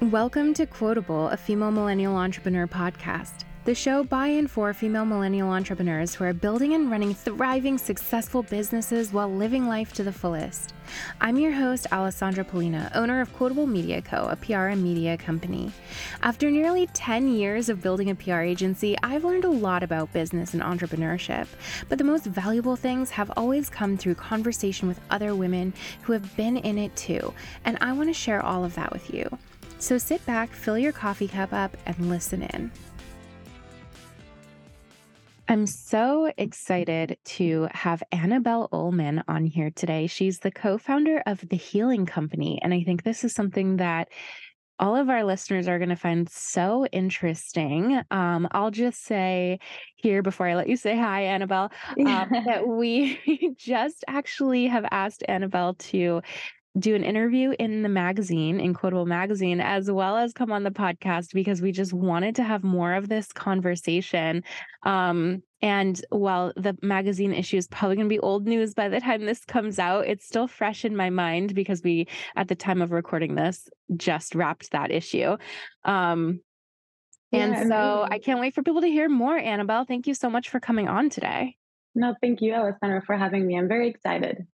Welcome to Quotable, a female millennial entrepreneur podcast. The show by and for female millennial entrepreneurs who are building and running thriving, successful businesses while living life to the fullest. I'm your host, Alessandra Polina, owner of Quotable Media Co., a PR and media company. After nearly 10 years of building a PR agency, I've learned a lot about business and entrepreneurship. But the most valuable things have always come through conversation with other women who have been in it too. And I want to share all of that with you. So sit back, fill your coffee cup up, and listen in. I'm so excited to have Anabel Oelmann on here today. She's the co founder of The Healing Company. And I think this is something that all of our listeners are going to find so interesting. Um, I'll just say here before I let you say hi, Anabel, um, that we just actually have asked Anabel to do an interview in the magazine, in Quotable Magazine, as well as come on the podcast because we just wanted to have more of this conversation. Um, and while the magazine issue is probably going to be old news by the time this comes out, it's still fresh in my mind because we, at the time of recording this, just wrapped that issue. Um, and yeah, so I can't wait for people to hear more, Anabel. Thank you so much for coming on today. No, thank you, Alessandra, for having me. I'm very excited.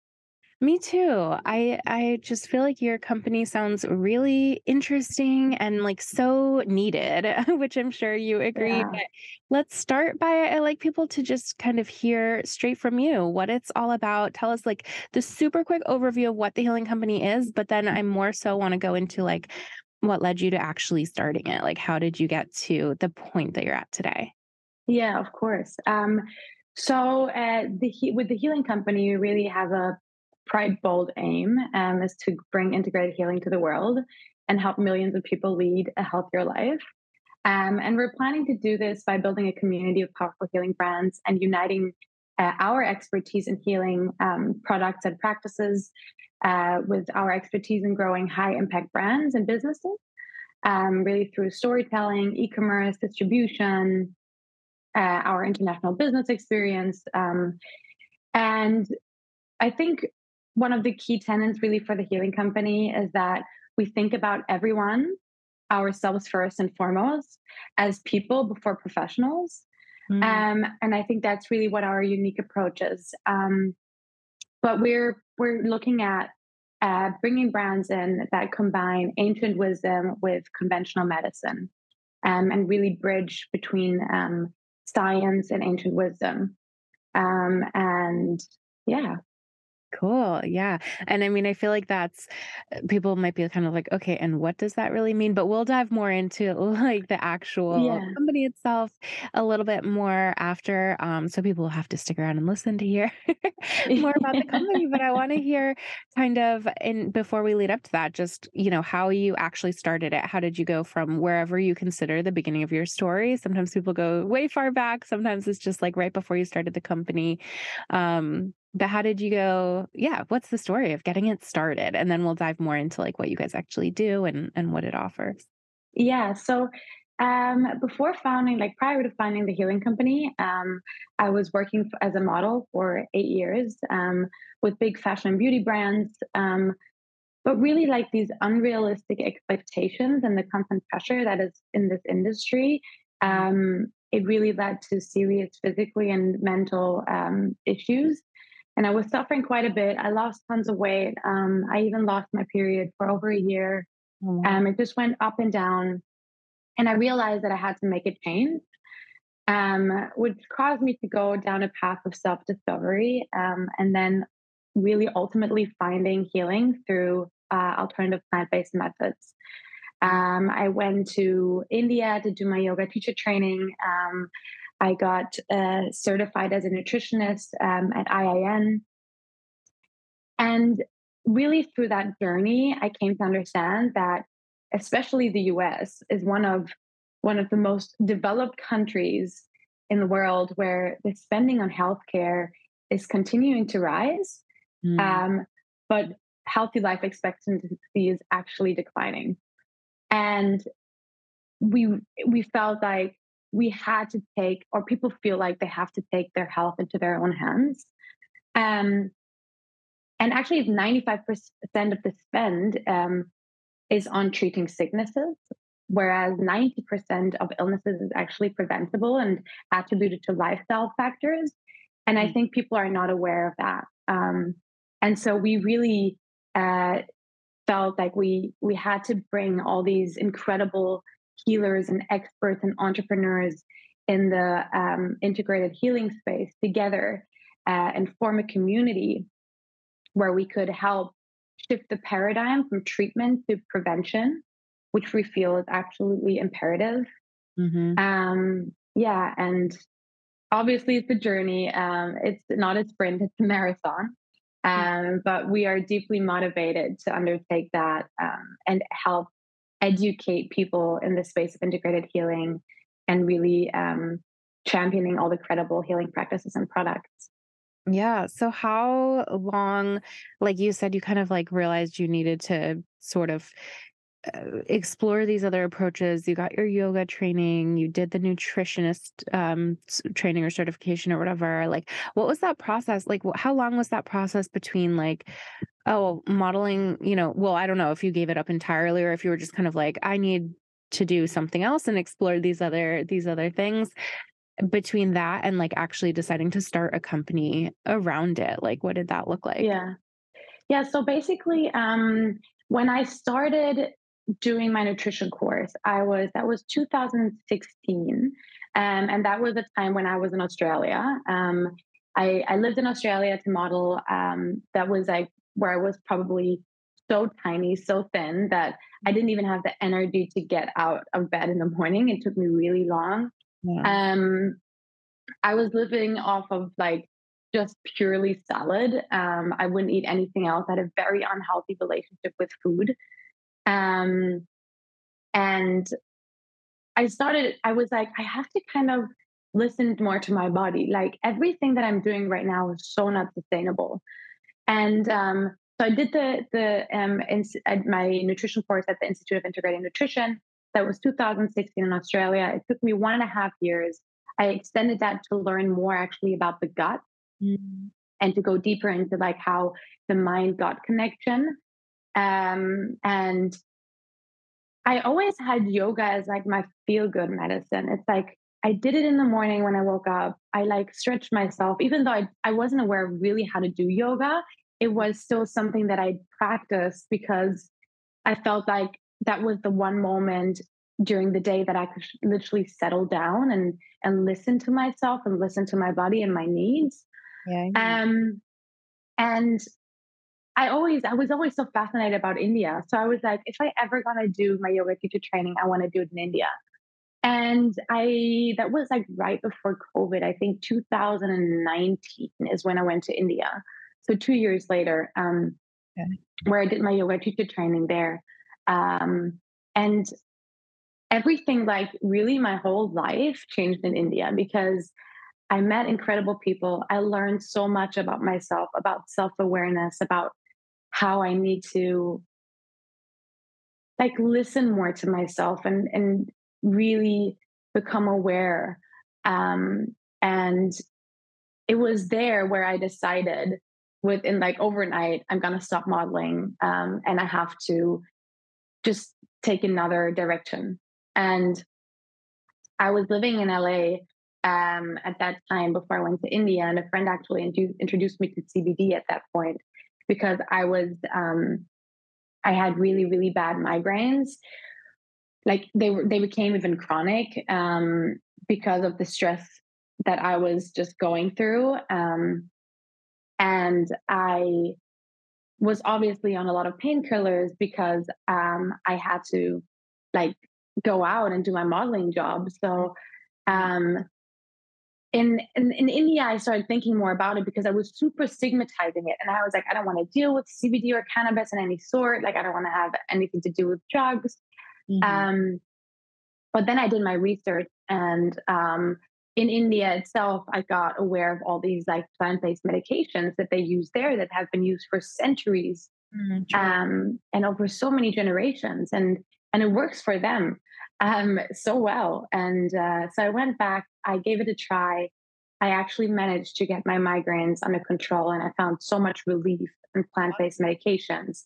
Me too. I I just feel like your company sounds really interesting and like so needed, which I'm sure you agree. Yeah. But let's start by I like people to just kind of hear straight from you what it's all about. Tell us like the super quick overview of what the healing company is, but then I more so want to go into like what led you to actually starting it. Like how did you get to the point that you're at today? Yeah, of course. Um so uh, the with the healing company, we really have a Pride Bold aim um, is to bring integrated healing to the world and help millions of people lead a healthier life. Um, and we're planning to do this by building a community of powerful healing brands and uniting uh, our expertise in healing um, products and practices uh, with our expertise in growing high impact brands and businesses, um, really through storytelling, e commerce, distribution, uh, our international business experience. Um, and I think one of the key tenets really for the healing company is that we think about everyone ourselves first and foremost as people before professionals. Mm. um, and i think that's really what our unique approach is. Um, but we're we're looking at uh, bringing brands in that combine ancient wisdom with conventional medicine um, and really bridge between um, science and ancient wisdom. Um, and yeah Cool. Yeah. And I mean, I feel like that's uh, people might be kind of like, okay, and what does that really mean? But we'll dive more into like the actual yeah. company itself a little bit more after. Um, so people will have to stick around and listen to hear more about the company. But I want to hear kind of in before we lead up to that, just you know, how you actually started it. How did you go from wherever you consider the beginning of your story? Sometimes people go way far back, sometimes it's just like right before you started the company. Um, but how did you go yeah what's the story of getting it started? And then we'll dive more into like what you guys actually do and and what it offers. Yeah so um, before founding like prior to founding the healing company um, i was working as a model for eight years um, with big fashion and beauty brands um, but really like these unrealistic expectations and the constant pressure that is in this industry um, it really led to serious physically and mental um, issues and I was suffering quite a bit. I lost tons of weight. Um, I even lost my period for over a year. Mm-hmm. Um, it just went up and down. And I realized that I had to make a change, um, which caused me to go down a path of self discovery um, and then really ultimately finding healing through uh, alternative plant based methods. Um, I went to India to do my yoga teacher training. I got uh, certified as a nutritionist um, at IIN. And really, through that journey, I came to understand that, especially the US, is one of one of the most developed countries in the world where the spending on healthcare is continuing to rise, mm. um, but healthy life expectancy is actually declining. And we we felt like we had to take, or people feel like they have to take their health into their own hands. Um, and actually, 95% of the spend um, is on treating sicknesses, whereas 90% of illnesses is actually preventable and attributed to lifestyle factors. And I mm. think people are not aware of that. Um, and so we really uh, felt like we we had to bring all these incredible healers and experts and entrepreneurs in the um, integrated healing space together uh, and form a community where we could help shift the paradigm from treatment to prevention, which we feel is absolutely imperative. Mm-hmm. Um, yeah, and obviously it's a journey. Um, it's not a sprint; it's a marathon. Mm. Um, but we are deeply motivated to undertake that um, and help educate people in the space of integrated healing and really um, championing all the credible healing practices and products. Yeah. So, how long, like you said, you kind of like realized you needed to sort of uh, explore these other approaches. You got your yoga training, you did the nutritionist um, training or certification or whatever. Like, what was that process? Like, how long was that process between like, oh, modeling, you know, well, I don't know if you gave it up entirely or if you were just kind of like, I need to do something else and explore these other these other things. Between that and like actually deciding to start a company around it like what did that look like? Yeah. Yeah so basically um when i started doing my nutrition course i was that was 2016 um, and that was a time when i was in australia. Um, I, I lived in australia to model um, that was like where i was probably so tiny so thin that i didn't even have the energy to get out of bed in the morning it took me really long yeah. um i was living off of like just purely salad um i wouldn't eat anything else i had a very unhealthy relationship with food um, and I started, I was like, I have to kind of listen more to my body. Like everything that I'm doing right now is so not sustainable. And um, so I did the the um, my nutrition course at the Institute of Integrative Nutrition. That was 2016 in Australia. It took me one and a half years. I extended that to learn more actually about the gut mm. and to go deeper into like how the mind gut connection um, and I always had yoga as like my feel good medicine. It's like I did it in the morning when I woke up. I like stretched myself, even though I, I wasn't aware really how to do yoga. It was still something that I practiced because I felt like that was the one moment during the day that I could literally settle down and and listen to myself and listen to my body and my needs. Yeah. Um, and I always, I was always so fascinated about India. So I was like, if I ever gonna do my yoga teacher training, I want to do it in India. And I, that was like right before COVID. I think 2019 is when I went to India. So two years later, um, okay. where I did my yoga teacher training there. Um, and everything, like really my whole life changed in India because I met incredible people. I learned so much about myself, about self awareness, about how I need to like listen more to myself and and really become aware. Um, and it was there where I decided within like overnight, I'm gonna stop modeling um, and I have to just take another direction. And I was living in LA um, at that time before I went to India, and a friend actually introduced me to CBD at that point because I was um, I had really really bad migraines. Like they were they became even chronic um, because of the stress that I was just going through. Um, and I was obviously on a lot of painkillers because um, I had to like go out and do my modeling job. So um, in, in, in India, I started thinking more about it because I was super stigmatizing it. And I was like, I don't want to deal with CBD or cannabis in any sort. Like, I don't want to have anything to do with drugs. Mm-hmm. Um, but then I did my research, and um, in India itself, I got aware of all these like plant based medications that they use there that have been used for centuries mm-hmm. um, and over so many generations. And and it works for them um, so well. And uh, so I went back, I gave it a try. I actually managed to get my migraines under control, and I found so much relief in plant based medications.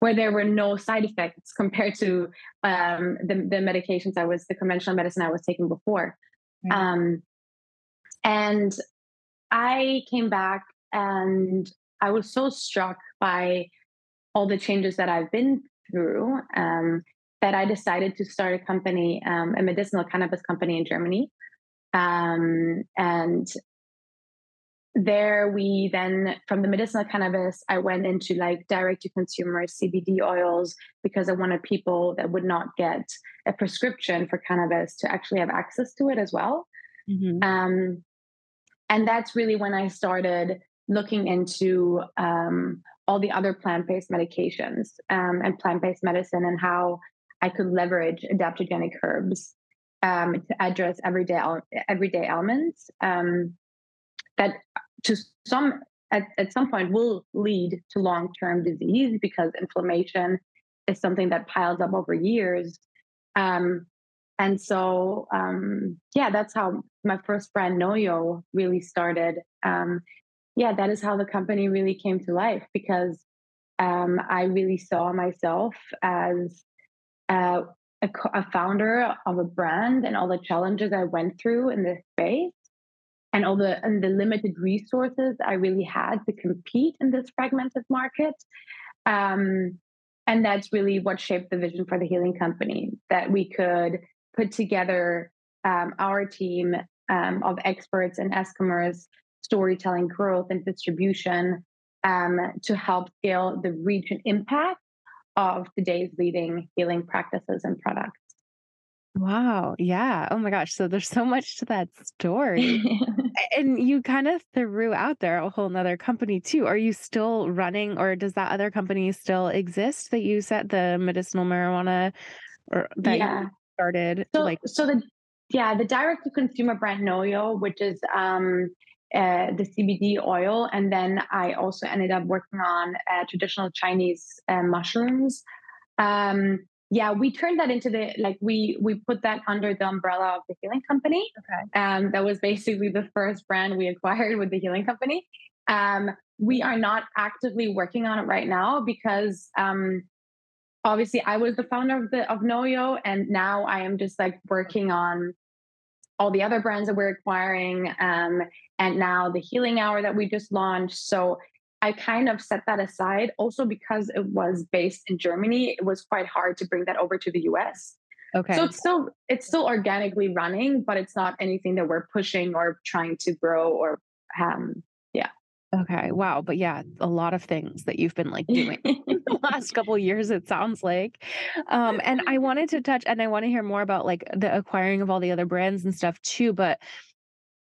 Where there were no side effects compared to um, the, the medications I was, the conventional medicine I was taking before. Um, and I came back and I was so struck by all the changes that I've been through um, that I decided to start a company, um, a medicinal cannabis company in Germany. Um, and there we then from the medicinal cannabis i went into like direct to consumer cbd oils because i wanted people that would not get a prescription for cannabis to actually have access to it as well mm-hmm. um, and that's really when i started looking into um, all the other plant-based medications um, and plant-based medicine and how i could leverage adaptogenic herbs um, to address everyday everyday ailments um, that to some at, at some point will lead to long-term disease because inflammation is something that piles up over years. Um, and so um, yeah that's how my first brand noyo really started. Um, yeah that is how the company really came to life because um, i really saw myself as uh, a, a, founder of a brand and all the challenges i went through in this space and all the and the limited resources I really had to compete in this fragmented market. Um, and that's really what shaped the vision for the healing company that we could put together um, our team um, of experts and Eskimers, storytelling, growth, and distribution um, to help scale the reach and impact of today's leading healing practices and products. Wow. Yeah. Oh my gosh. So there's so much to that story. and you kind of threw out there a whole nother company too. Are you still running or does that other company still exist that you set the medicinal marijuana or that yeah. you started? So, like so the yeah, the direct to consumer brand Noyo, which is um uh, the CBD oil, and then I also ended up working on uh, traditional Chinese uh, mushrooms. Um, yeah we turned that into the like we we put that under the umbrella of the healing company. Okay. Um that was basically the first brand we acquired with the healing company. Um we are not actively working on it right now because um obviously i was the founder of the of noyo and now i am just like working on all the other brands that we're acquiring um and now the healing hour that we just launched. So I kind of set that aside also because it was based in Germany. It was quite hard to bring that over to the US. Okay. So it's still it's still organically running, but it's not anything that we're pushing or trying to grow or um yeah. Okay. Wow. But yeah, a lot of things that you've been like doing the last couple years, it sounds like. Um, and I wanted to touch and I want to hear more about like the acquiring of all the other brands and stuff too. But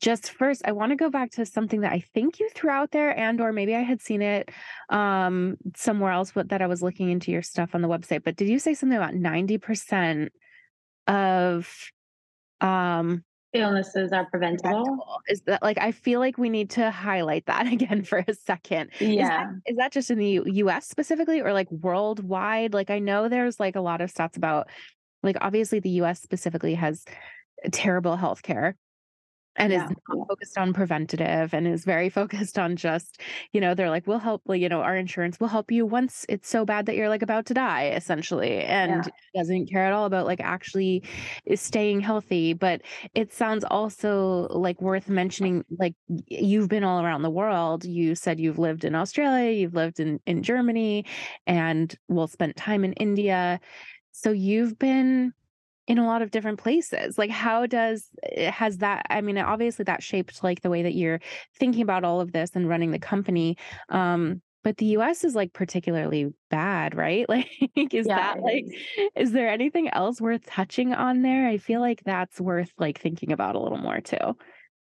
just first i want to go back to something that i think you threw out there and or maybe i had seen it um, somewhere else but that i was looking into your stuff on the website but did you say something about 90% of um illnesses are preventable. preventable. Is that like I feel like we need to highlight that again for a second. Yeah. Is that, is that just in the US specifically or like worldwide? Like I know there's like a lot of stats about like obviously the US specifically has terrible healthcare and yeah. is focused on preventative and is very focused on just you know they're like we'll help you know our insurance will help you once it's so bad that you're like about to die essentially and yeah. doesn't care at all about like actually staying healthy but it sounds also like worth mentioning like you've been all around the world you said you've lived in australia you've lived in in germany and will spent time in india so you've been in a lot of different places like how does eh, has that i mean obviously that shaped like the way that you're thinking about all of this and running the company um but the us is like particularly bad right? Like is yeah, that like is. is there anything else worth touching on there? I feel like that's worth like thinking about a little more too.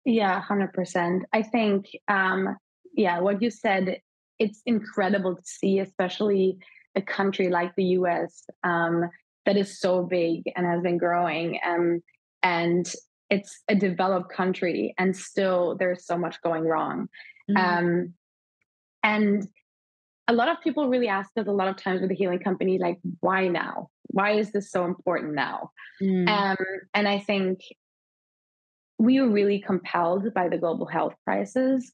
Yeah 100% i think um yeah what you said it's incredible to see especially a country like the us um that is so big and has been growing. Um, and it's a developed country, and still there's so much going wrong. Mm-hmm. Um, and a lot of people really ask us a lot of times with the healing company, like, why now? Why is this so important now? Mm. Um, and I think we were really compelled by the global health crisis,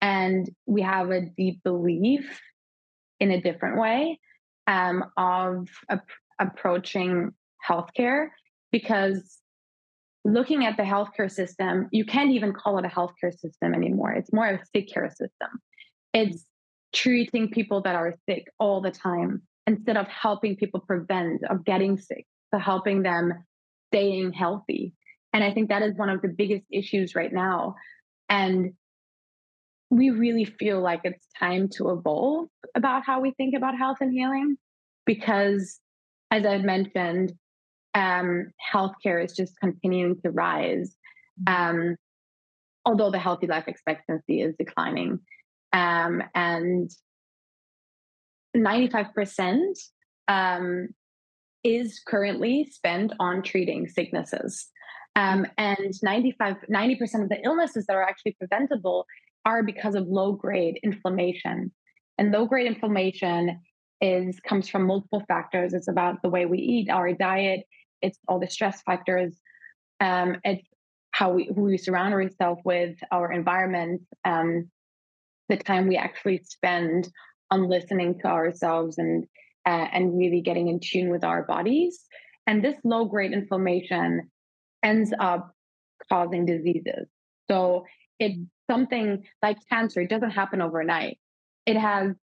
and we have a deep belief in a different way um, of ap- approaching healthcare because looking at the healthcare system, you can't even call it a healthcare system anymore. It's more of a sick care system. It's treating people that are sick all the time instead of helping people prevent of getting sick, to helping them staying healthy. And I think that is one of the biggest issues right now. And we really feel like it's time to evolve about how we think about health and healing because, as I mentioned, um, healthcare is just continuing to rise. Mm-hmm. Um, although the healthy life expectancy is declining. Um, and 95% um, is currently spent on treating sicknesses. Um, and 95, 90% of the illnesses that are actually preventable are because of low grade inflammation. And low grade inflammation is comes from multiple factors. It's about the way we eat, our diet, it's all the stress factors, um, it's how we who we surround ourselves with, our environment, um, the time we actually spend on listening to ourselves and uh, and really getting in tune with our bodies. And this low grade inflammation ends up causing diseases. So it's something like cancer. It doesn't happen overnight. It has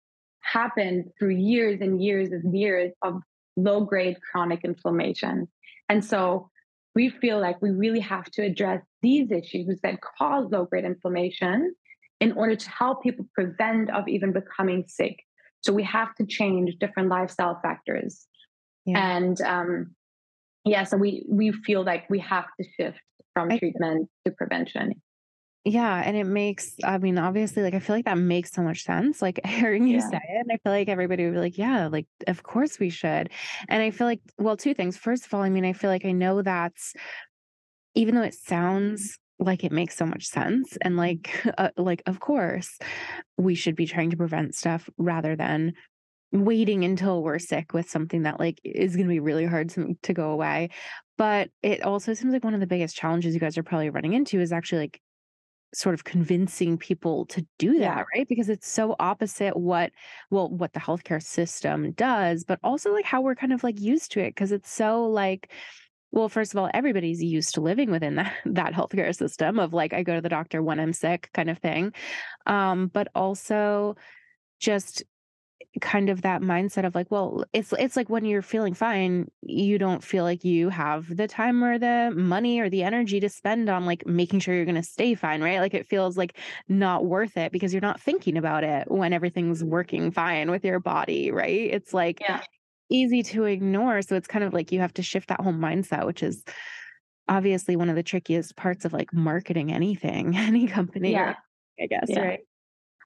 happened through years and years and years of low grade chronic inflammation. And so we feel like we really have to address these issues that cause low grade inflammation in order to help people prevent of even becoming sick. So we have to change different lifestyle factors. Yeah. And um, yeah, so we we feel like we have to shift from I, treatment to prevention. Yeah, and it makes I mean, obviously, like I feel like that makes so much sense. Like hearing you yeah. say it, and I feel like everybody would be like, Yeah, like of course we should. And I feel like, well, two things. First of all, I mean, I feel like I know that's even though it sounds like it makes so much sense and like uh, like of course we should be trying to prevent stuff rather than waiting until we're sick with something that like is going to be really hard to, to go away but it also seems like one of the biggest challenges you guys are probably running into is actually like sort of convincing people to do that yeah. right because it's so opposite what well what the healthcare system does but also like how we're kind of like used to it because it's so like well, first of all, everybody's used to living within that, that healthcare system of like, I go to the doctor when I'm sick kind of thing. Um, but also just kind of that mindset of like, well, it's it's like when you're feeling fine, you don't feel like you have the time or the money or the energy to spend on like making sure you're going to stay fine, right? Like it feels like not worth it because you're not thinking about it when everything's working fine with your body, right? It's like yeah easy to ignore. So it's kind of like you have to shift that whole mindset, which is obviously one of the trickiest parts of like marketing anything, any company. Yeah. I guess, yeah. right?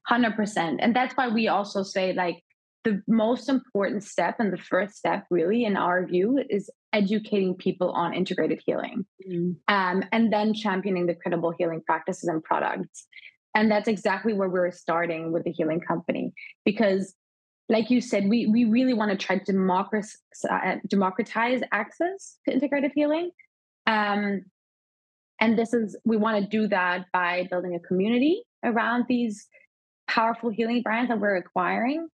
100%. And that's why we also say like the most important step and the first step really in our view is educating people on integrated healing mm. um, and then championing the credible healing practices and products and that's exactly where we're starting with the healing company because like you said, we we really want to try to democratize, uh, democratize access to integrated healing. Um, and this is we want to do that by building a community around these powerful healing brands that we're acquiring.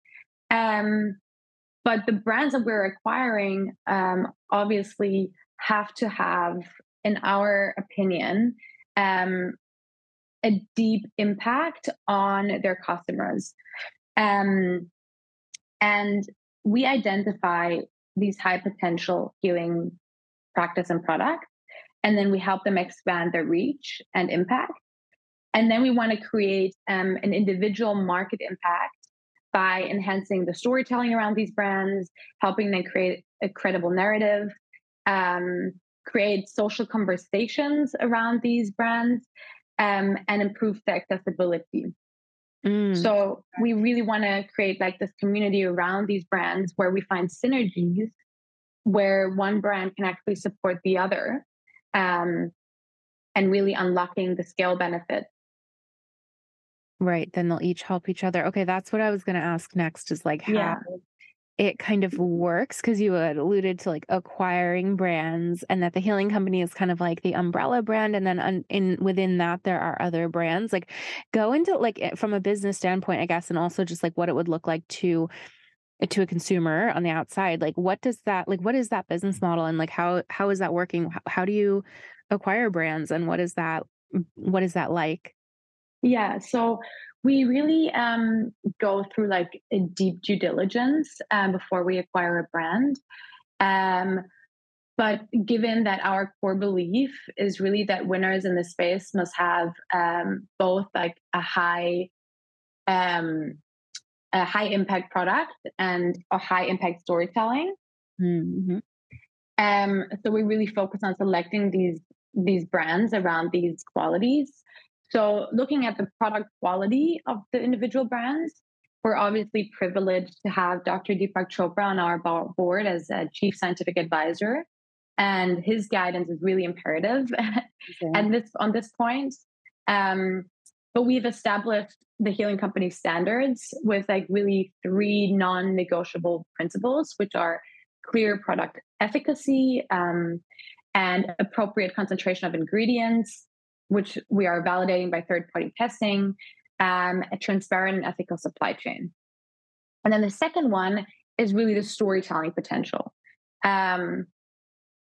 Um, but the brands that we're acquiring um, obviously have to have, in our opinion, um, a deep impact on their customers. Um, and we identify these high potential healing practice and products. And then we help them expand their reach and impact. And then we want to create um, an individual market impact by enhancing the storytelling around these brands, helping them create a credible narrative, um, create social conversations around these brands, um, and improve the accessibility. Mm. So we really want to create like this community around these brands where we find synergies where one brand can actually support the other um, and really unlocking the scale benefit. Right. Then they'll each help each other. Okay. That's what I was going to ask next is like how yeah it kind of works because you had alluded to like acquiring brands and that the healing company is kind of like the umbrella brand and then un- in within that there are other brands like go into like eh, from a business standpoint i guess and also just like what it would look like to eh, to a consumer on the outside like what does that like what is that business model and like how how is that working how, how do you acquire brands and what is that what is that like yeah so we really um, go through like a deep due diligence um, before we acquire a brand um, but given that our core belief is really that winners in the space must have um, both like a high um, a high impact product and a high impact storytelling. Mm-hmm. Um, so we really focus on selecting these these brands around these qualities. So looking at the product quality of the individual brands, we're obviously privileged to have Dr. Deepak Chopra on our board as a chief scientific advisor, and his guidance is really imperative. Okay. and this on this point, um, but we've established the healing company standards with like really three non-negotiable principles which are clear product efficacy um, and appropriate concentration of ingredients which we are validating by third-party testing um, a transparent and ethical supply chain and then the second one is really the storytelling potential um,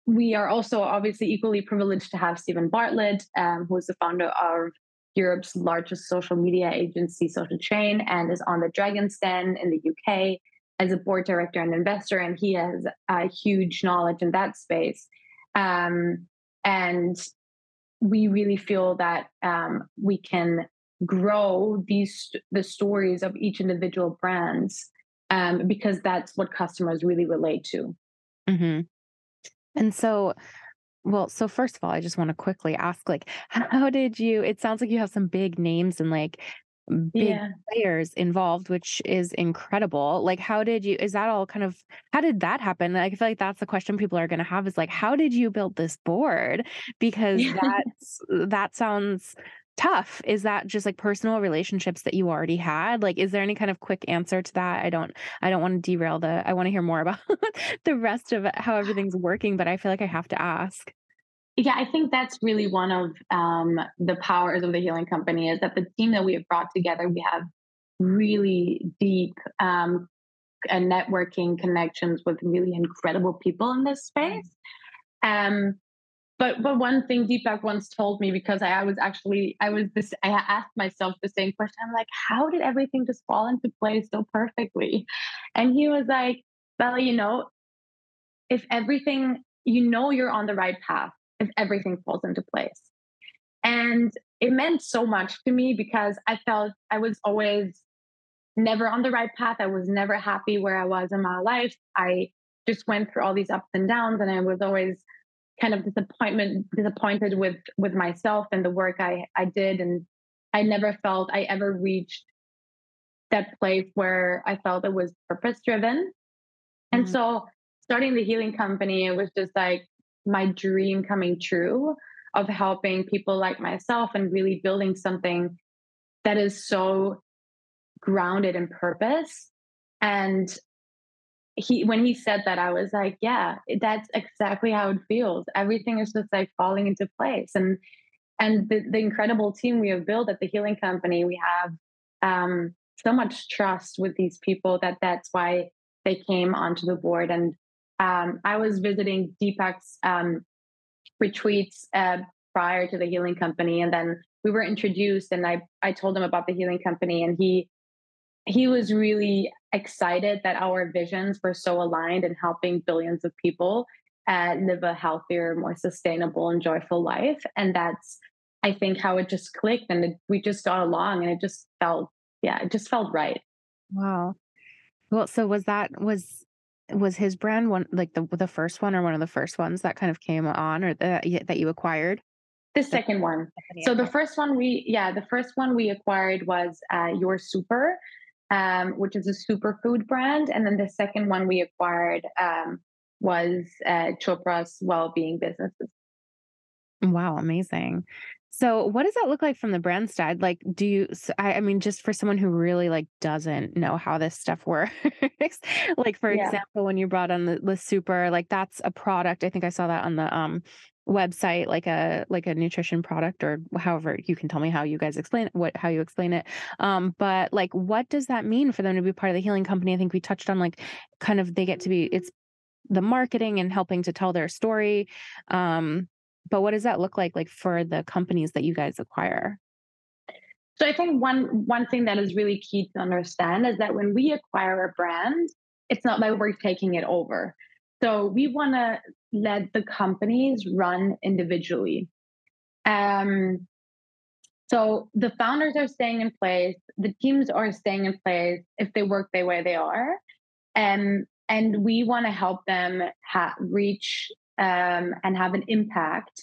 we are also obviously equally privileged to have Steven Bartlett, um, who is the founder of Europe's largest social media agency, Social Chain, and is on the Dragon's Den in the UK as a board director and investor. And he has a huge knowledge in that space. Um, and we really feel that um, we can grow these the stories of each individual brands um, because that's what customers really relate to. Mm-hmm. And so well, so first of all, I just want to quickly ask, like, how did you? It sounds like you have some big names and like big yeah. players involved, which is incredible. Like, how did you? Is that all kind of? How did that happen? Like, I feel like that's the question people are going to have is like, how did you build this board? Because that's that sounds tough is that just like personal relationships that you already had like is there any kind of quick answer to that i don't i don't want to derail the i want to hear more about the rest of it, how everything's working but i feel like i have to ask yeah i think that's really one of um, the powers of the healing company is that the team that we have brought together we have really deep um, and networking connections with really incredible people in this space um, but but one thing Deepak once told me because I, I was actually I was this I asked myself the same question. I'm like, how did everything just fall into place so perfectly? And he was like, Bella, you know, if everything you know you're on the right path, if everything falls into place. And it meant so much to me because I felt I was always never on the right path. I was never happy where I was in my life. I just went through all these ups and downs and I was always kind of disappointment disappointed with with myself and the work I I did and I never felt I ever reached that place where I felt it was purpose driven. Mm-hmm. And so starting the healing company it was just like my dream coming true of helping people like myself and really building something that is so grounded in purpose. And he when he said that i was like yeah that's exactly how it feels. Everything is just like falling into place. And and the, the incredible team we have built at the healing company we have um, so much trust with these people that that's why they came onto the board. And um, i was visiting deepak's um, retreats uh, prior to the healing company and then we were introduced and i i told him about the healing company and he he was really excited that our visions were so aligned in helping billions of people uh, live a healthier, more sustainable, and joyful life. And that's, I think, how it just clicked, and it, we just got along, and it just felt, yeah, it just felt right. Wow. Well, so was that was was his brand one like the the first one or one of the first ones that kind of came on or the, that you acquired? The second one. So the first one we yeah the first one we acquired was uh, Your Super, um, which is a superfood brand. And then the second one we acquired um, was uh, Chopra's well-being businesses. Wow, amazing. So, what does that look like from the brand side? Like, do you, I, I mean, just for someone who really like doesn't know how this stuff works, like for yeah. example, when you brought on the, the super, like that's a product. I think I saw that on the um website, like a like a nutrition product, or however you can tell me how you guys explain it, what how you explain it. Um, but like, what does that mean for them to be part of the healing company? I think we touched on like kind of they get to be it's the marketing and helping to tell their story. Um, but what does that look like like for the companies that you guys acquire? So I think one one thing that is really key to understand is that when we acquire a brand, it's not like we're taking it over. So we want to let the companies run individually. Um, so the founders are staying in place, the teams are staying in place if they work the way they are. Um, and we want to help them ha- reach um, and have an impact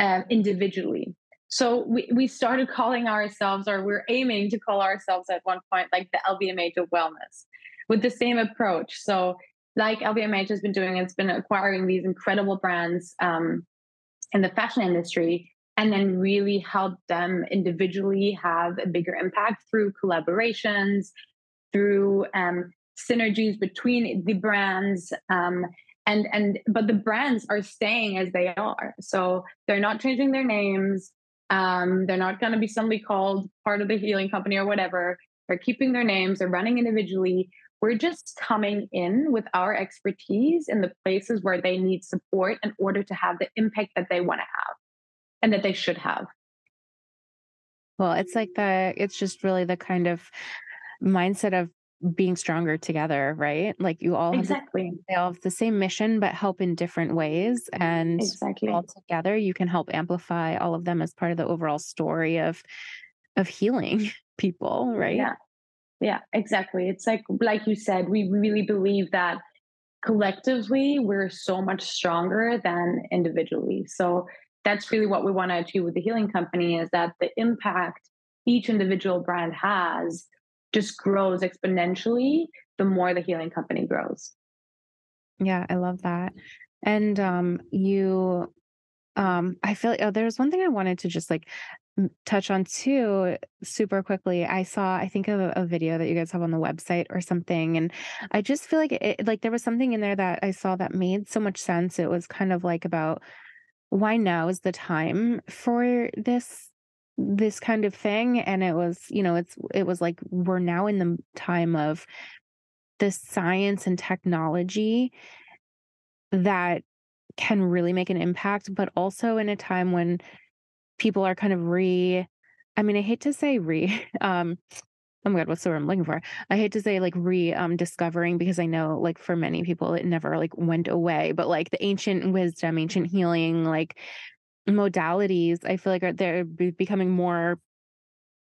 uh, individually. So we, we started calling ourselves, or we're aiming to call ourselves at one point, like the LVMH of wellness, with the same approach. So, like LVMH has been doing, it's been acquiring these incredible brands um, in the fashion industry, and then really help them individually have a bigger impact through collaborations, through um, synergies between the brands, um, and and but the brands are staying as they are. So they're not changing their names um, they're not going to be suddenly called part of the healing company or whatever. They're keeping their names they're running individually. We're just coming in with our expertise in the places where they need support in order to have the impact that they want to have and that they should have. Well it's like the it's just really the kind of mindset of being stronger together, right? Like you all exactly have the, they all have the same mission, but help in different ways. And exactly all together, you can help amplify all of them as part of the overall story of of healing people, right? Yeah. Yeah, exactly. It's like like you said, we really believe that collectively we're so much stronger than individually. So that's really what we want to achieve with the healing company is that the impact each individual brand has just grows exponentially the more the healing company grows. Yeah, I love that. And um you um I feel oh, there's one thing I wanted to just like touch on too super quickly i saw i think of a, a, video that you guys have on the website or something and i just feel like it like there was something in there that i saw that made so much sense it was kind of like about why now is the time for this this kind of thing and it was you know it's it was like we're now in the time of the science and technology that can really make an impact but also in a time when people are kind of re i mean i hate to say re um oh my god what's the word i'm looking for? I hate to say like re um discovering because i know like for many people it never like went away but like the ancient wisdom ancient healing like modalities I feel like are they're becoming more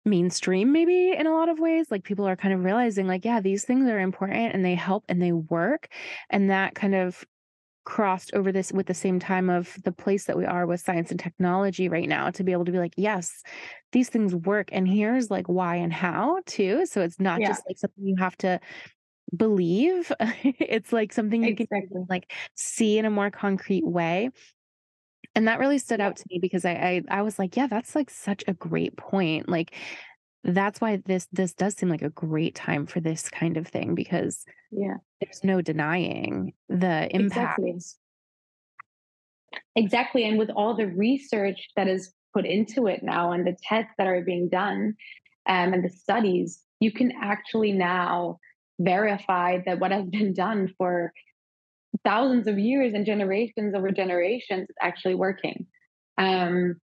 mainstream maybe in a lot of ways like people are kind of realizing like yeah these things are important and they help and they work and that kind of crossed over this with the same time of the place that we are with science and technology right now to be able to be like yes these things work and here's like why and how too so it's not yeah. just like something you have to believe it's like something you exactly. can like see in a more concrete way and that really stood out to me because I, I I was like, yeah, that's like such a great point. Like that's why this this does seem like a great time for this kind of thing because yeah, there's no denying the impact. Exactly. exactly. And with all the research that is put into it now and the tests that are being done um, and the studies, you can actually now verify that what has been done for thousands of years and generations over generations it's actually working. Um,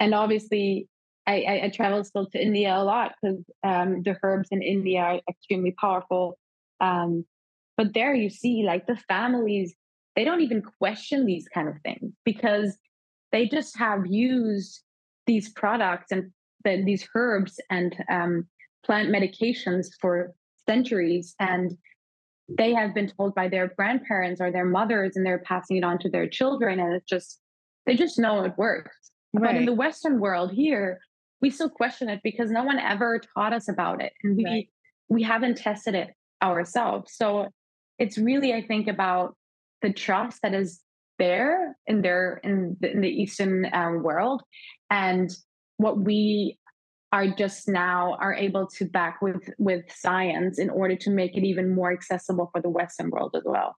and obviously I, I, I, travel still to india a lot because um, the herbs in india are extremely powerful. Um, but there you see like the families they don't even question these kind of things because they just have used these products and the, these herbs and um, plant medications for centuries and they have been told by their grandparents or their mothers and they're passing it on to their children and it's just they just know it works right. but in the western world here we still question it because no one ever taught us about it and we right. we haven't tested it ourselves so it's really i think about the trust that is there in their in the, in the eastern um, world and what we are just now are able to back with with science in order to make it even more accessible for the western world as well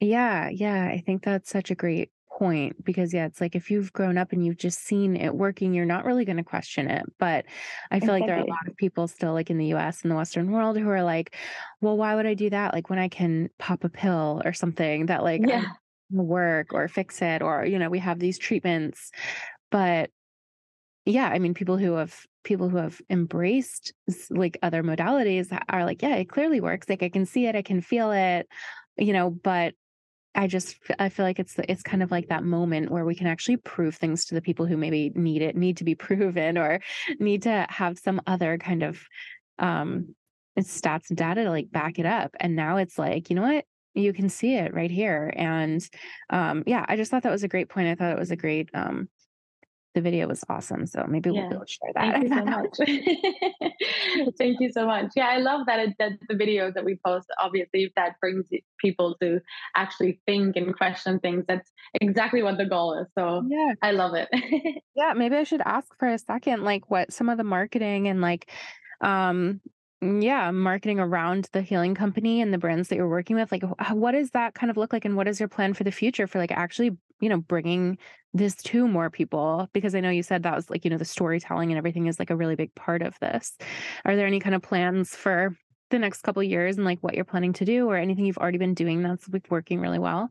yeah yeah i think that's such a great point because yeah it's like if you've grown up and you've just seen it working you're not really going to question it but i feel exactly. like there are a lot of people still like in the us and the western world who are like well why would i do that like when i can pop a pill or something that like yeah. work or fix it or you know we have these treatments but yeah i mean people who have people who have embraced like other modalities are like yeah it clearly works like i can see it i can feel it you know but i just i feel like it's it's kind of like that moment where we can actually prove things to the people who maybe need it need to be proven or need to have some other kind of um stats and data to like back it up and now it's like you know what? You can see it right here and um yeah i just thought that was a great point i thought it was a great um the video was awesome. So maybe yeah. we'll share that. Thank you so much. Thank you so much. Yeah, I love that, it, that the videos that we post, obviously, that brings people to actually think and question things. That's exactly what the goal is. So yeah, I love it. yeah, maybe I should ask for a second, like what some of the marketing and like, um, yeah, marketing around the healing company and the brands that you're working with. Like, what does that kind of look like, and what is your plan for the future for like actually you know, bringing this to more people? Because I know you said that was like, you know, the storytelling and everything is like a really big part of this. Are there any kind of plans for the next couple years and like what you're planning to do or anything you've already been doing that's like working really well?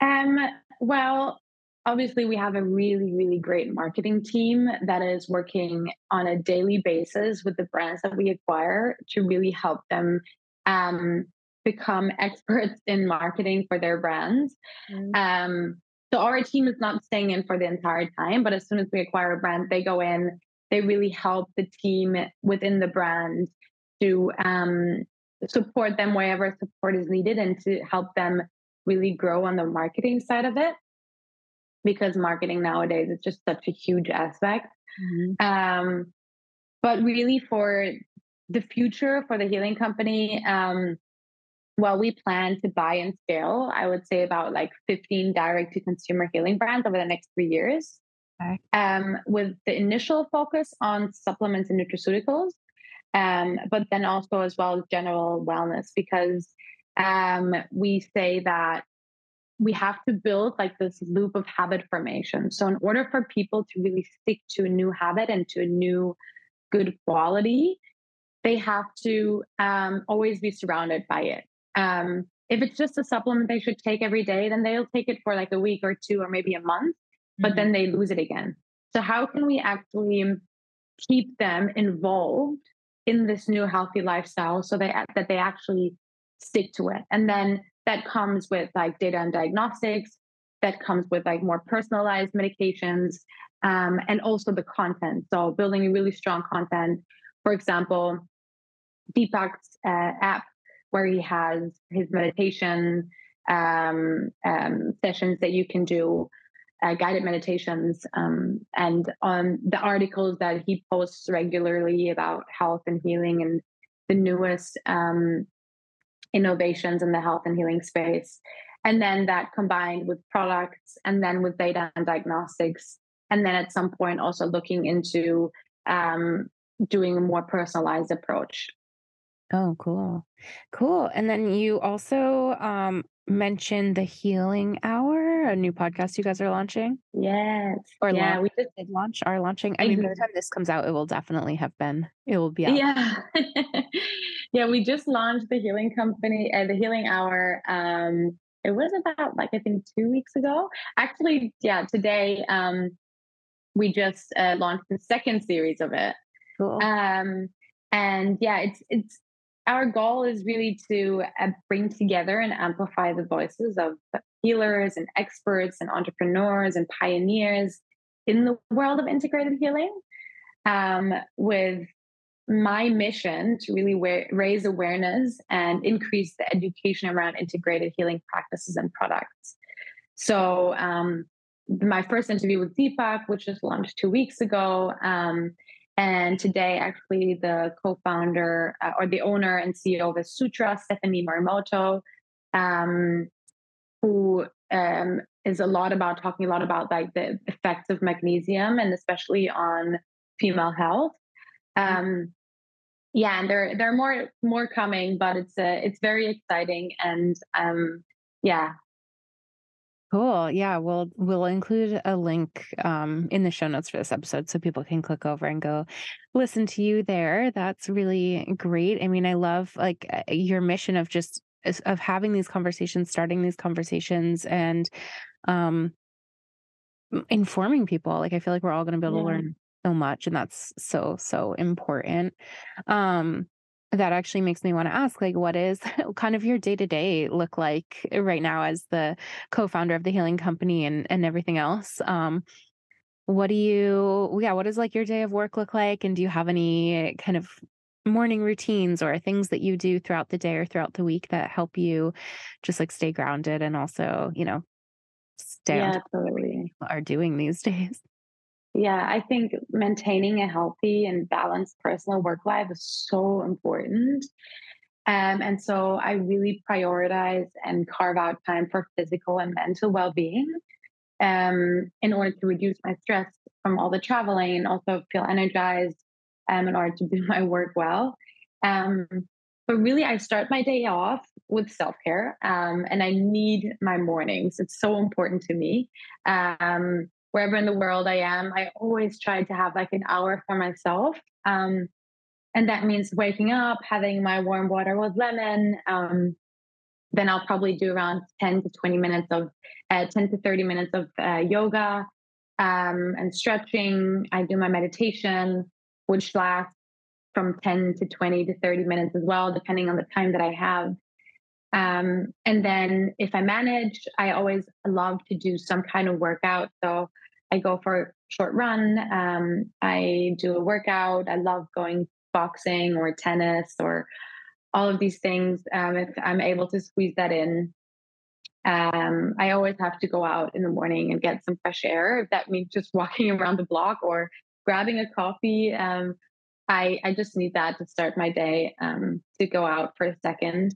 Um, well, obviously we have a really really great marketing team that is working on a daily basis with the brands that we acquire to really help them um, become experts in marketing for their brands. Mm-hmm. Um, so our team is not staying in for the entire time, but as soon as we acquire a brand, they go in. They really help the team within the brand to um, support them wherever support is needed and to help them really grow on the marketing side of it. Because marketing nowadays is just such a huge aspect. Mm-hmm. Um, but really, for the future for the healing company, um, well, we plan to buy and scale, I would say about like 15 direct to consumer healing brands over the next three years. Okay. Um, with the initial focus on supplements and nutraceuticals, um, but then also as well as general wellness, because um, we say that we have to build like this loop of habit formation. So, in order for people to really stick to a new habit and to a new good quality, they have to um, always be surrounded by it. Um, if it's just a supplement they should take every day, then they'll take it for like a week or two or maybe a month, but mm-hmm. then they lose it again. So, how can we actually keep them involved in this new healthy lifestyle so they, that they actually stick to it? And then that comes with like data and diagnostics, that comes with like more personalized medications, um, and also the content. So, building a really strong content. For example, Deepak's uh, app where he has his meditation um, um, sessions that you can do, uh, guided meditations, um, and on the articles that he posts regularly about health and healing and the newest um, innovations in the health and healing space. And then that combined with products and then with data and diagnostics. And then at some point also looking into um, doing a more personalized approach Oh, cool. Cool. And then you also um mentioned the Healing Hour, a new podcast you guys are launching. Yes. Or yeah, we just did launch are launching. I mean, by the time this comes out, it will definitely have been. It will be out. Yeah. yeah, we just launched the Healing Company, uh, the Healing Hour. Um, it was about like I think two weeks ago. Actually, yeah, today um we just uh, launched the second series of it. Cool. Um and yeah, it's it's our goal is really to uh, bring together and amplify the voices of healers and experts and entrepreneurs and pioneers in the world of integrated healing um, with my mission to really raise awareness and increase the education around integrated healing practices and products. So um, my first interview with deepak which was launched two weeks ago um, and today, actually, the co founder uh, or the owner and CEO of Sutra, Stephanie Morimoto, um, who um, is a lot about talking a lot about like the effects of magnesium and especially on female health. Mm-hmm. Um, yeah, and there there are more more coming, but it's uh, it's very exciting and um, yeah, Cool. Yeah, we'll we'll include a link um, in the show notes for this episode so people can click over and go listen to you there. That's really great. I mean, I love like uh, your mission of just of having these conversations, starting these conversations, and um, informing people. Like, I feel like we're all going to be able yeah. to learn so much, and that's so so important. Um, that actually makes me want to ask like what is kind of your day-to-day look like right now as the co-founder of the healing company and and everything else? Um what do you yeah what does like your day of work look like? And do you have any kind of morning routines or things that you do throughout the day or throughout the week that help you just like stay grounded and also you know stay yeah totally. are doing these days yeah, I think maintaining a healthy and balanced personal work life is so important. Um, and so I really prioritize and carve out time for physical and mental well being um, in order to reduce my stress from all the traveling and also feel energized um, in order to do my work well. Um, but really, I start my day off with self care um, and I need my mornings. It's so important to me. Um, wherever in the world I am, I always try to have like an hour for myself. Um, and that means waking up, having my warm water with lemon. Um, then I'll probably do around 10 to 20 minutes of, uh, 10 to 30 minutes of uh, yoga um, and stretching. I do my meditation, which lasts from 10 to 20 to 30 minutes as well, depending on the time that I have. Um, and then if I manage, I always love to do some kind of workout. So I go for a short run. Um, I do a workout. I love going boxing or tennis or all of these things. Um, if I'm able to squeeze that in, um, I always have to go out in the morning and get some fresh air. If that means just walking around the block or grabbing a coffee, um, I, I just need that to start my day um, to go out for a 2nd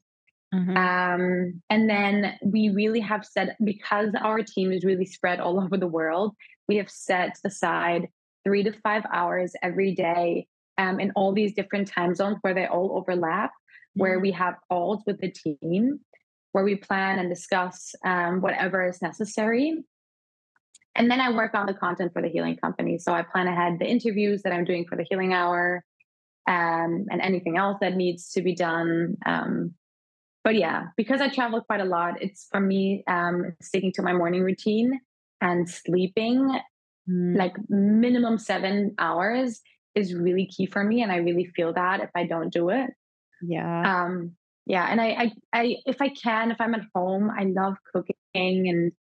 mm-hmm. um, and then we really have said because our team is really spread all over the world, we have set aside three to five hours every day um, in all these different time zones where they all overlap, mm-hmm. where we have calls with the team, where we plan and discuss um, whatever is necessary. And then I work on the content for the healing company. So I plan ahead the interviews that I'm doing for the healing hour um, and anything else that needs to be done. Um, but yeah, because I travel quite a lot, it's for me um, sticking to my morning routine and sleeping mm. like minimum seven hours is really key for me and i really feel that if i don't do it. Yeah. Um yeah and I, I i if i can if i'm at home i love cooking and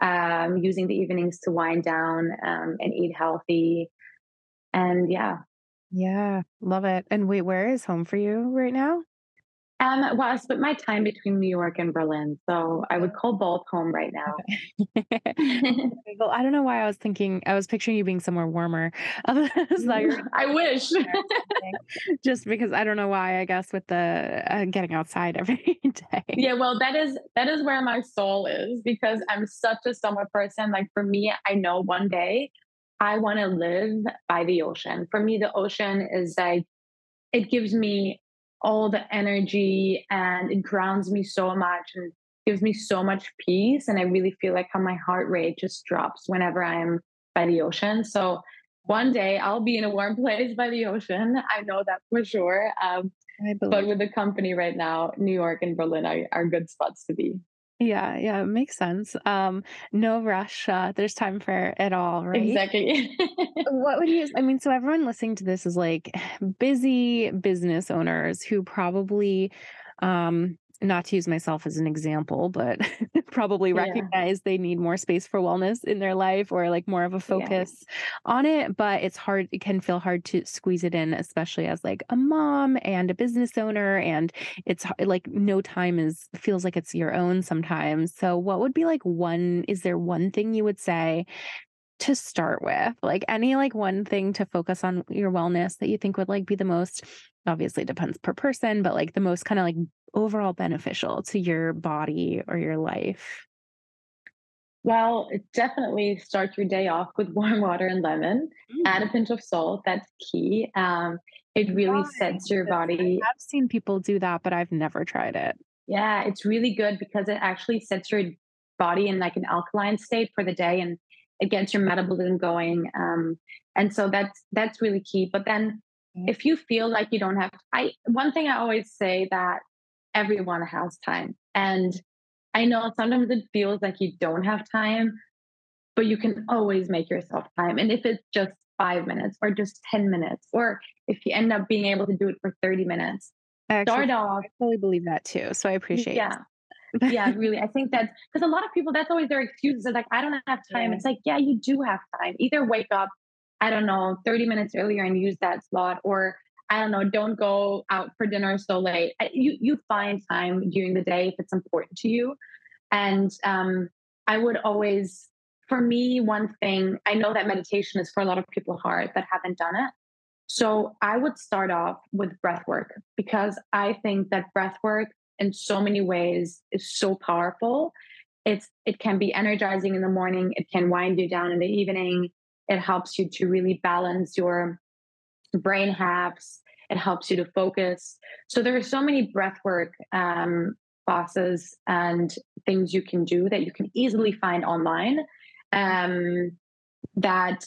um using the evenings to wind down um and eat healthy. And yeah. Yeah love it. And wait where is home for you right now um, well, I split my time between New York and Berlin, so I would call both home right now. well, I don't know why I was thinking I was picturing you being somewhere warmer. I wish. Just because I don't know why. I guess with the uh, getting outside every day. Yeah, well, that is that is where my soul is because I'm such a summer person. Like for me, I know one day I want to live by the ocean. For me, the ocean is like it gives me all the energy and it grounds me so much and gives me so much peace. And I really feel like how my heart rate just drops whenever I'm by the ocean. So one day I'll be in a warm place by the ocean. I know that for sure. Um, but with the company right now, New York and Berlin are, are good spots to be. Yeah, yeah, it makes sense. Um, no rush. Uh, there's time for it all, right? Exactly. what would you? I mean, so everyone listening to this is like busy business owners who probably um not to use myself as an example, but probably recognize yeah. they need more space for wellness in their life or like more of a focus yeah. on it. But it's hard, it can feel hard to squeeze it in, especially as like a mom and a business owner. And it's like no time is feels like it's your own sometimes. So, what would be like one, is there one thing you would say to start with like any like one thing to focus on your wellness that you think would like be the most obviously depends per person but like the most kind of like overall beneficial to your body or your life? Well, definitely start your day off with warm water and lemon. Add a Mm. pinch of salt. That's key. Um, it really Why? sets body. I've seen people do that, but I've never tried it. Yeah, it's really good because it actually sets your body in like an alkaline state for the day and it gets your metabolism going. Um, and so that's that's really key. But then Mm. if you feel like you don't have I one thing I always say that everyone has time. And I know sometimes it feels like you don't have time, but you can always make yourself time. And if it's just five minutes or just 10 minutes, or if you end up being able to do it for 30 minutes, I actually start off. I fully believe that too, so I appreciate Yeah. Yeah, really. I think that's because a lot of people, that's always their excuses. They're like, I don't have time. Yeah. It's like, yeah, you do have time. Either wake up, I don't know, 30 minutes earlier and use that slot, or I don't know, don't go out for dinner so late. You you find time during the day if it's important to you. And um, I would always, for me, one thing, I know that meditation is for a lot of people hard that haven't done it. So I would start off with breath work because I think that breath work in so many ways is so powerful. It's it can be energizing in the morning, it can wind you down in the evening. It helps you to really balance your brain halves. It helps you to focus. So there are so many breath work um, classes and things you can do that you can easily find online um, that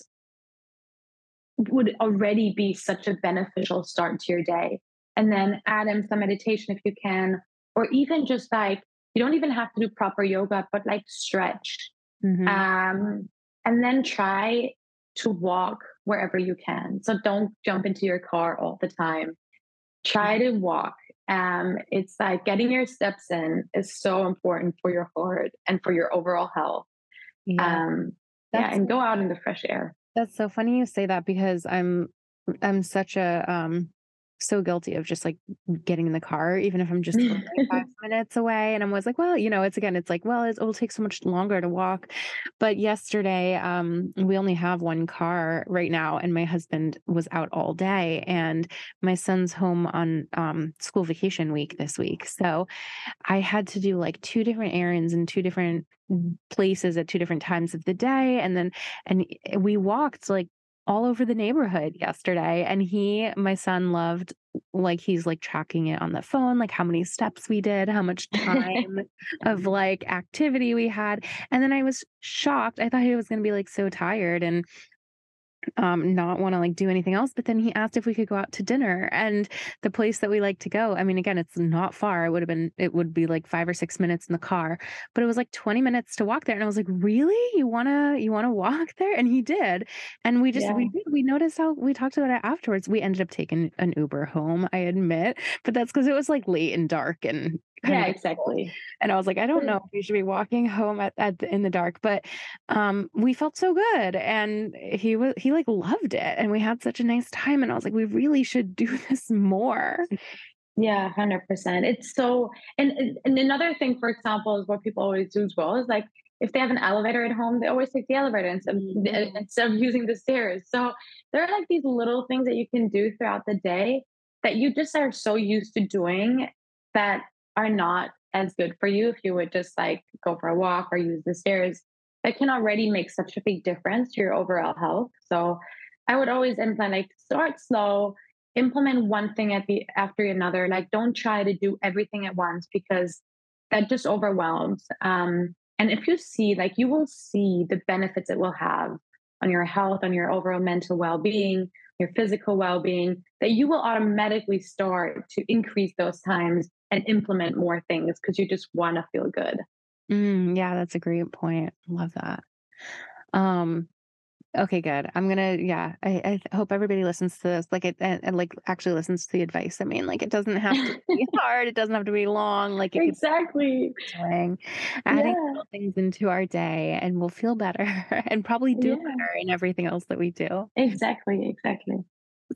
would already be such a beneficial start to your day. And then add in some meditation if you can, or even just like you don't even have to do proper yoga, but like stretch. Mhm. Um, and then try to walk wherever you can. So don't jump into your car all the time. Try to walk. Um, it's like getting your steps in is so important for your heart and for your overall health. Yeah, Um, yeah, and go out in the fresh air. that's so funny you say that because I'm I'm such a um so guilty of just like getting in the car, even if I'm just like five minutes away. And I'm always like, well, you know, it's again, it's like, well, it's, it'll take so much longer to walk. But yesterday, um, we only have one car right now, and my husband was out all day, and my son's home on um, school vacation week this week. So I had to do like two different errands in two different places at two different times of the day. And then, and we walked like all over the neighborhood yesterday. And he, my son, loved like he's like tracking it on the phone, like how many steps we did, how much time of like activity we had. And then I was shocked. I thought he was going to be like so tired and um not want to like do anything else but then he asked if we could go out to dinner and the place that we like to go i mean again it's not far it would have been it would be like 5 or 6 minutes in the car but it was like 20 minutes to walk there and i was like really you want to you want to walk there and he did and we just Yeah. we did we noticed how we talked about it afterwards we ended up taking an uber home i admit but that's because it was like late and dark and Yeah, exactly. and I was like, I don't know if we should be walking home at, at the, in the dark, but um, we felt so good, and he was he like loved it, and we had such a nice time, and I was like, we really should do this more. Yeah, 100%. It's so, and, and another thing, for example, is what people always do as well is like if they have an elevator at home, they always take the elevator instead of, Mhm. instead of using the stairs. So there are like these little things that you can do throughout the day that you just are so used to doing that are not as good for you if you would just like go for a walk or use the stairs. That can already make such a big difference to your overall health. So I would always implement like start slow, implement one thing at the after another. Like don't try to do everything at once because that just overwhelms. Um, and if you see, like you will see the benefits it will have on your health, on your overall mental well-being, your physical well-being, that you will automatically start to increase those times and implement more things because you just want to feel good. Mm, yeah, that's a great point. Love that. Um, okay, good. I'm gonna, yeah. I, I hope everybody listens to this, like it, and, and like actually listens to the advice. I mean, like it doesn't have to be hard. It doesn't have to be long. Like exactly. doing, adding Yeah. little things into our day, and we'll feel better and probably do Yeah. better in everything else that we do. Exactly. Exactly.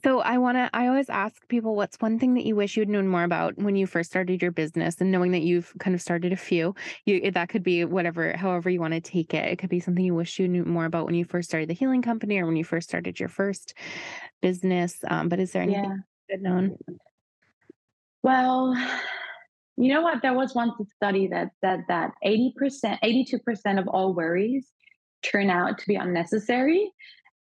So I want to I always ask people what's one thing that you wish you'd known more about when you first started your business and knowing that you've kind of started a few. You that could be whatever however you want to take it. It could be something you wish you knew more about when you first started the healing company or when you first started your first business. Um, but is there anything Yeah. known? Well, you know what? There was once a study that said that 80%, 82% of all worries turn out to be unnecessary.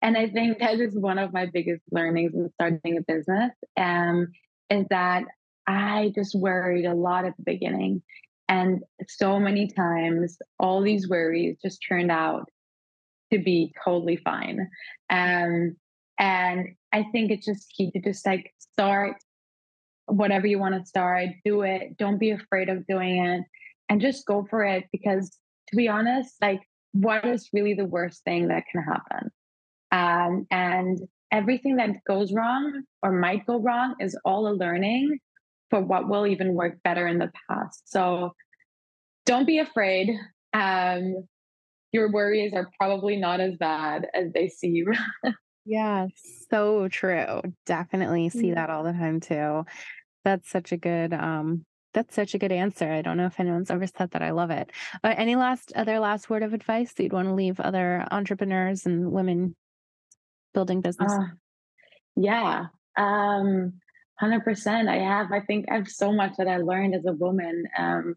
And I think that is one of my biggest learnings in starting a business. Um, is that I just worried a lot at the beginning. And so many times, all these worries just turned out to be totally fine. Um, and I think it's just key to just like start whatever you want to start, do it. Don't be afraid of doing it and just go for it. Because to be honest, like, what is really the worst thing that can happen? Um, and everything that goes wrong or might go wrong is all a learning for what will even work better in the past. So don't be afraid. Um, your worries are probably not as bad as they seem. yeah, so true. Definitely see that all the time too. That's such a good um that's such a good answer. I don't know if anyone's ever said that. I love it. Uh, any last other last word of advice that you'd want to leave other entrepreneurs and women building business? Uh, yeah. Um 100% i have i think i have so much that i learned as a woman um,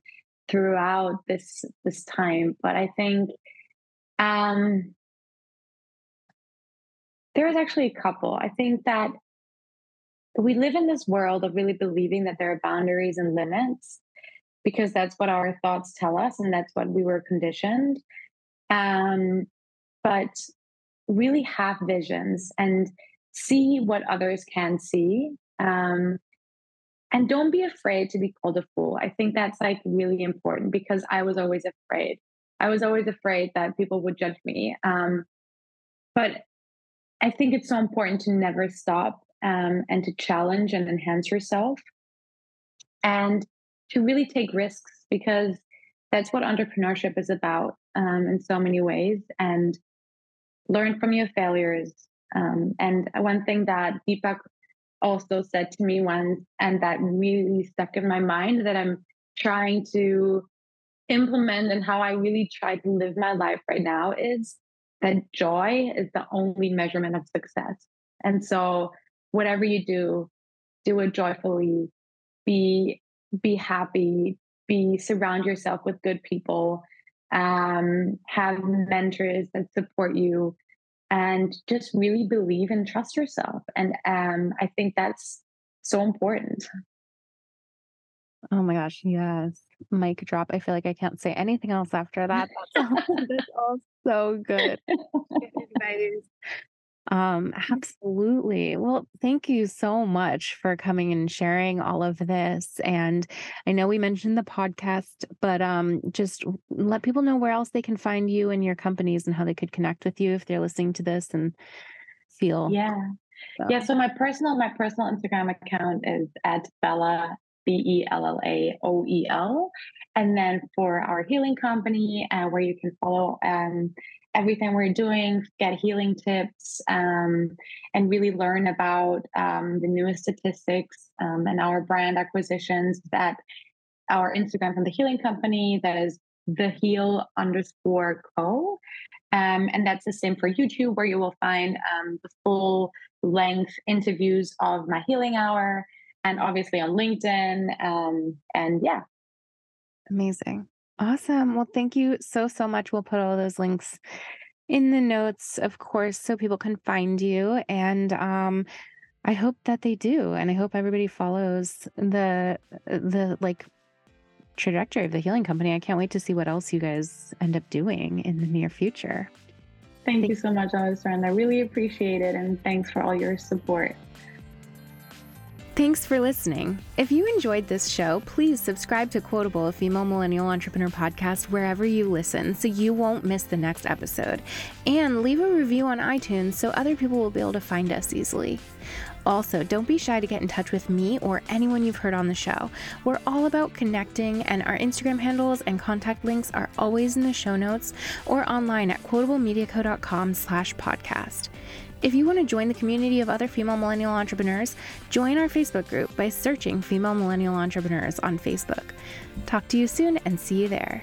throughout this this time but i think um there's actually a couple i think that we live in this world of really believing that there are boundaries and limits because that's what our thoughts tell us and that's what we were conditioned um but really have visions and see what others can see um, and don't be afraid to be called a fool. I think that's like really important because I was always afraid. I was always afraid that people would judge me. Um, but I think it's so important to never stop um, and to challenge and enhance yourself and to really take risks because that's what entrepreneurship is about um, in so many ways and learn from your failures. Um, and one thing that Deepak also said to me once, and that really stuck in my mind that I'm trying to implement and how I really try to live my life right now is that joy is the only measurement of success. And so whatever you do, do it joyfully, be be happy, be surround yourself with good people, um, have mentors that support you, and just really believe and trust yourself. And um, I think that's so important. Oh my gosh, yes. Mic drop. I feel like I can't say anything else after that. That's all, that's all so good. Um, absolutely. Well, thank you so much for coming and sharing all of this. And I know we mentioned the podcast, but um, just let people know where else they can find you and your companies and how they could connect with you if they're listening to this and feel. Yeah. So. Yeah. So my personal, my personal Instagram account is at Bella B E L L A O E L. And then for our healing company, uh, where you can follow um, everything we're doing, get healing tips, um, and really learn about um, the newest statistics um, and our brand acquisitions. That our Instagram from the healing company that is the heal underscore co. Um, and that's the same for YouTube, where you will find um, the full length interviews of my healing hour, and obviously on LinkedIn. Um, and yeah. Amazing. Awesome. Well, thank you so, so much. We'll put all those links in the notes, of course, so people can find you. And um, I hope that they do. And I hope everybody follows the, the like, trajectory of the healing company. I can't wait to see what else you guys end up doing in the near future. Thank, Thank you so much, Alessandra. I really appreciate it. And thanks for all your support. Thanks for listening. If you enjoyed this show, please subscribe to Quotable, a female millennial entrepreneur podcast, wherever you listen so you won't miss the next episode. And leave a review on iTunes so other people will be able to find us easily. Also, don't be shy to get in touch with me or anyone you've heard on the show. We're all about connecting, and our Instagram handles and contact links are always in the show notes or online at quotablemediaco.com slash podcast. If you want to join the community of other female millennial entrepreneurs, join our Facebook group by searching Female Millennial Entrepreneurs on Facebook. Talk to you soon and see you there.